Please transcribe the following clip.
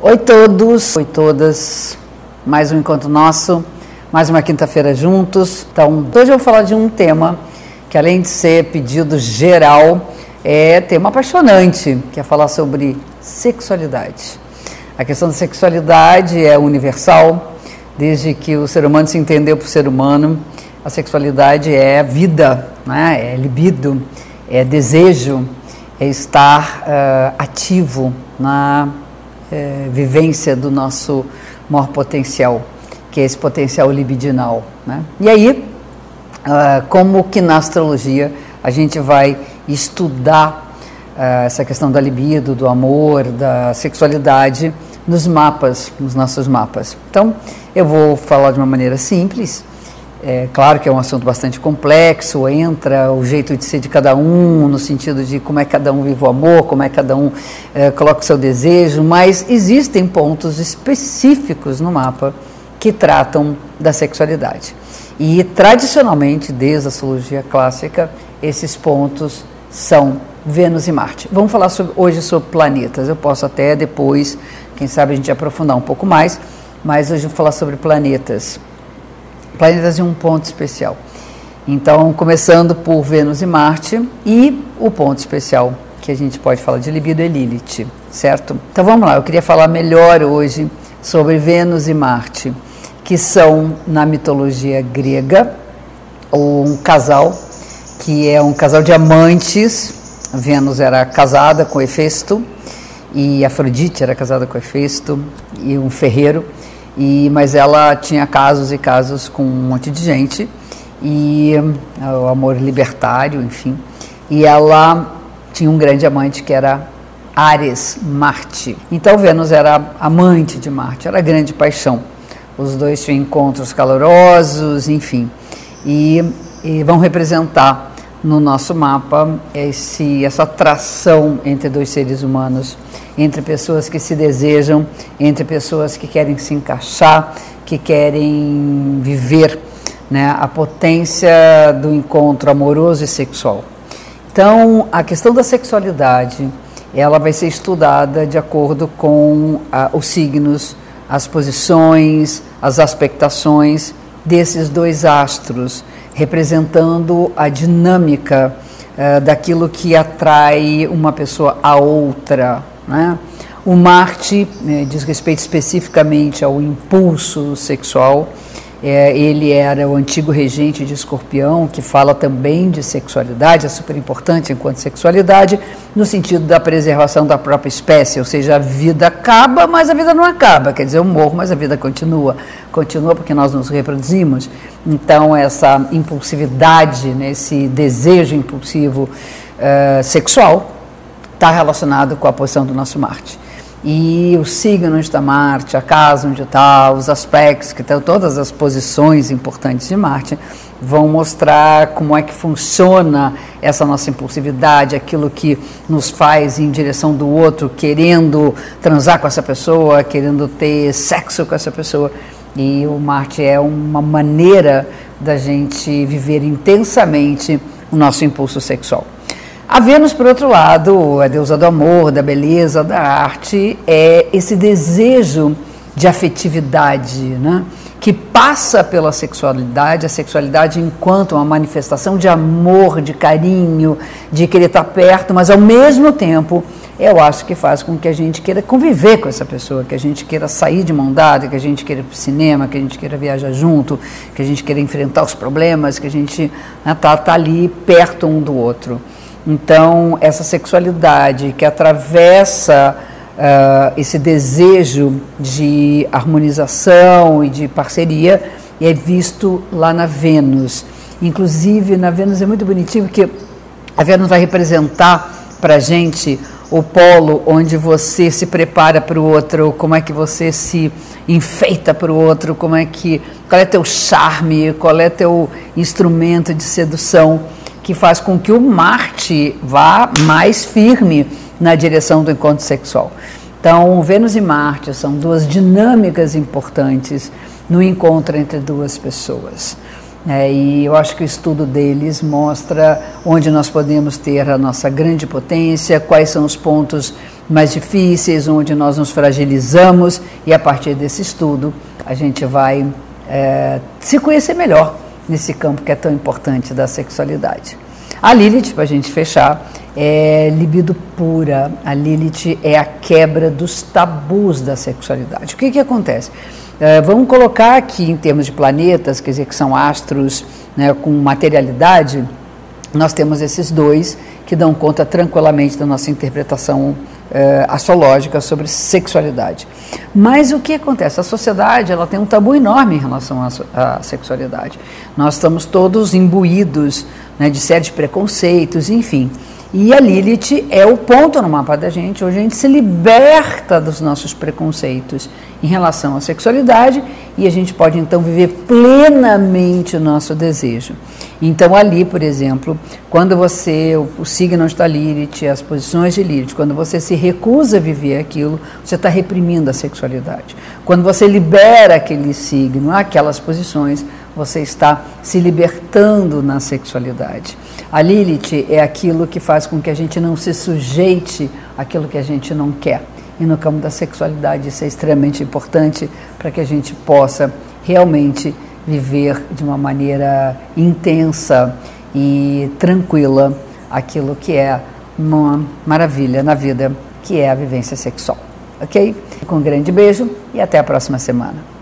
Oi todos, oi todas. Mais um encontro nosso, mais uma quinta-feira juntos. Então, hoje eu vou falar de um tema que além de ser pedido geral, é tema apaixonante, que é falar sobre sexualidade. A questão da sexualidade é universal, desde que o ser humano se entendeu por ser humano. A sexualidade é vida, né? é libido, é desejo, é estar uh, ativo na é, vivência do nosso maior potencial, que é esse potencial libidinal. Né? E aí, uh, como que na astrologia a gente vai estudar uh, essa questão da libido, do amor, da sexualidade nos mapas, nos nossos mapas. Então, eu vou falar de uma maneira simples, é claro que é um assunto bastante complexo, entra o jeito de ser de cada um, no sentido de como é que cada um vive o amor, como é que cada um é, coloca o seu desejo, mas existem pontos específicos no mapa que tratam da sexualidade. E tradicionalmente, desde a astrologia clássica, esses pontos são Vênus e Marte. Vamos falar sobre, hoje sobre planetas. Eu posso até depois, quem sabe a gente aprofundar um pouco mais, mas hoje eu vou falar sobre planetas planetas de um ponto especial. Então, começando por Vênus e Marte e o ponto especial que a gente pode falar de libido é Lilith, certo? Então vamos lá, eu queria falar melhor hoje sobre Vênus e Marte, que são na mitologia grega um casal que é um casal de amantes. Vênus era casada com Hefesto e Afrodite era casada com Hefesto e um ferreiro. E, mas ela tinha casos e casos com um monte de gente e o amor libertário, enfim. E ela tinha um grande amante que era Ares, Marte. Então Vênus era amante de Marte, era grande paixão. Os dois tinham encontros calorosos, enfim. E, e vão representar no nosso mapa esse, essa atração entre dois seres humanos entre pessoas que se desejam, entre pessoas que querem se encaixar, que querem viver né, a potência do encontro amoroso e sexual. Então, a questão da sexualidade, ela vai ser estudada de acordo com ah, os signos, as posições, as aspectações desses dois astros, representando a dinâmica ah, daquilo que atrai uma pessoa a outra, né? O Marte né, diz respeito especificamente ao impulso sexual. É, ele era o antigo regente de Escorpião, que fala também de sexualidade, é super importante enquanto sexualidade, no sentido da preservação da própria espécie, ou seja, a vida acaba, mas a vida não acaba, quer dizer, eu morro, mas a vida continua, continua porque nós nos reproduzimos. Então, essa impulsividade, né, esse desejo impulsivo uh, sexual, está relacionado com a posição do nosso Marte. E os signos da Marte, a casa onde está, os aspectos que estão, todas as posições importantes de Marte, vão mostrar como é que funciona essa nossa impulsividade, aquilo que nos faz ir em direção do outro, querendo transar com essa pessoa, querendo ter sexo com essa pessoa. E o Marte é uma maneira da gente viver intensamente o nosso impulso sexual. A Vênus, por outro lado, a deusa do amor, da beleza, da arte, é esse desejo de afetividade, né? que passa pela sexualidade, a sexualidade enquanto uma manifestação de amor, de carinho, de querer estar perto, mas ao mesmo tempo eu acho que faz com que a gente queira conviver com essa pessoa, que a gente queira sair de mão dada, que a gente queira ir para o cinema, que a gente queira viajar junto, que a gente queira enfrentar os problemas, que a gente está né, tá, tá ali perto um do outro. Então, essa sexualidade que atravessa uh, esse desejo de harmonização e de parceria é visto lá na Vênus. Inclusive, na Vênus é muito bonitinho porque a Vênus vai representar para a gente o polo onde você se prepara para o outro, como é que você se enfeita para o outro, como é que qual é teu charme, qual é teu instrumento de sedução que faz com que o Marte vá mais firme na direção do encontro sexual. Então, Vênus e Marte são duas dinâmicas importantes no encontro entre duas pessoas. É, e eu acho que o estudo deles mostra onde nós podemos ter a nossa grande potência, quais são os pontos mais difíceis, onde nós nos fragilizamos e a partir desse estudo a gente vai é, se conhecer melhor nesse campo que é tão importante da sexualidade. A Lilith, para a gente fechar, é libido pura. A Lilith é a quebra dos tabus da sexualidade. O que, que acontece? É, vamos colocar aqui em termos de planetas, quer dizer, que são astros né, com materialidade, nós temos esses dois que dão conta tranquilamente da nossa interpretação é, astrológica sobre sexualidade. Mas o que acontece? A sociedade ela tem um tabu enorme em relação à, sexualidade. Nós estamos todos imbuídos né, de sérios preconceitos, enfim. E a Lilith é o ponto no mapa da gente, onde a gente se liberta dos nossos preconceitos em relação à sexualidade e a gente pode então viver plenamente o nosso desejo. Então, ali, por exemplo, quando você, o, signo da Lilith, as posições de Lilith, quando você se recusa a viver aquilo, você está reprimindo a sexualidade. Quando você libera aquele signo, aquelas posições, você está se libertando na sexualidade. A Lilith é aquilo que faz com que a gente não se sujeite àquilo que a gente não quer. E no campo da sexualidade isso é extremamente importante para que a gente possa realmente viver de uma maneira intensa e tranquila aquilo que é uma maravilha na vida, que é a vivência sexual. Ok? Com um grande beijo e até a próxima semana.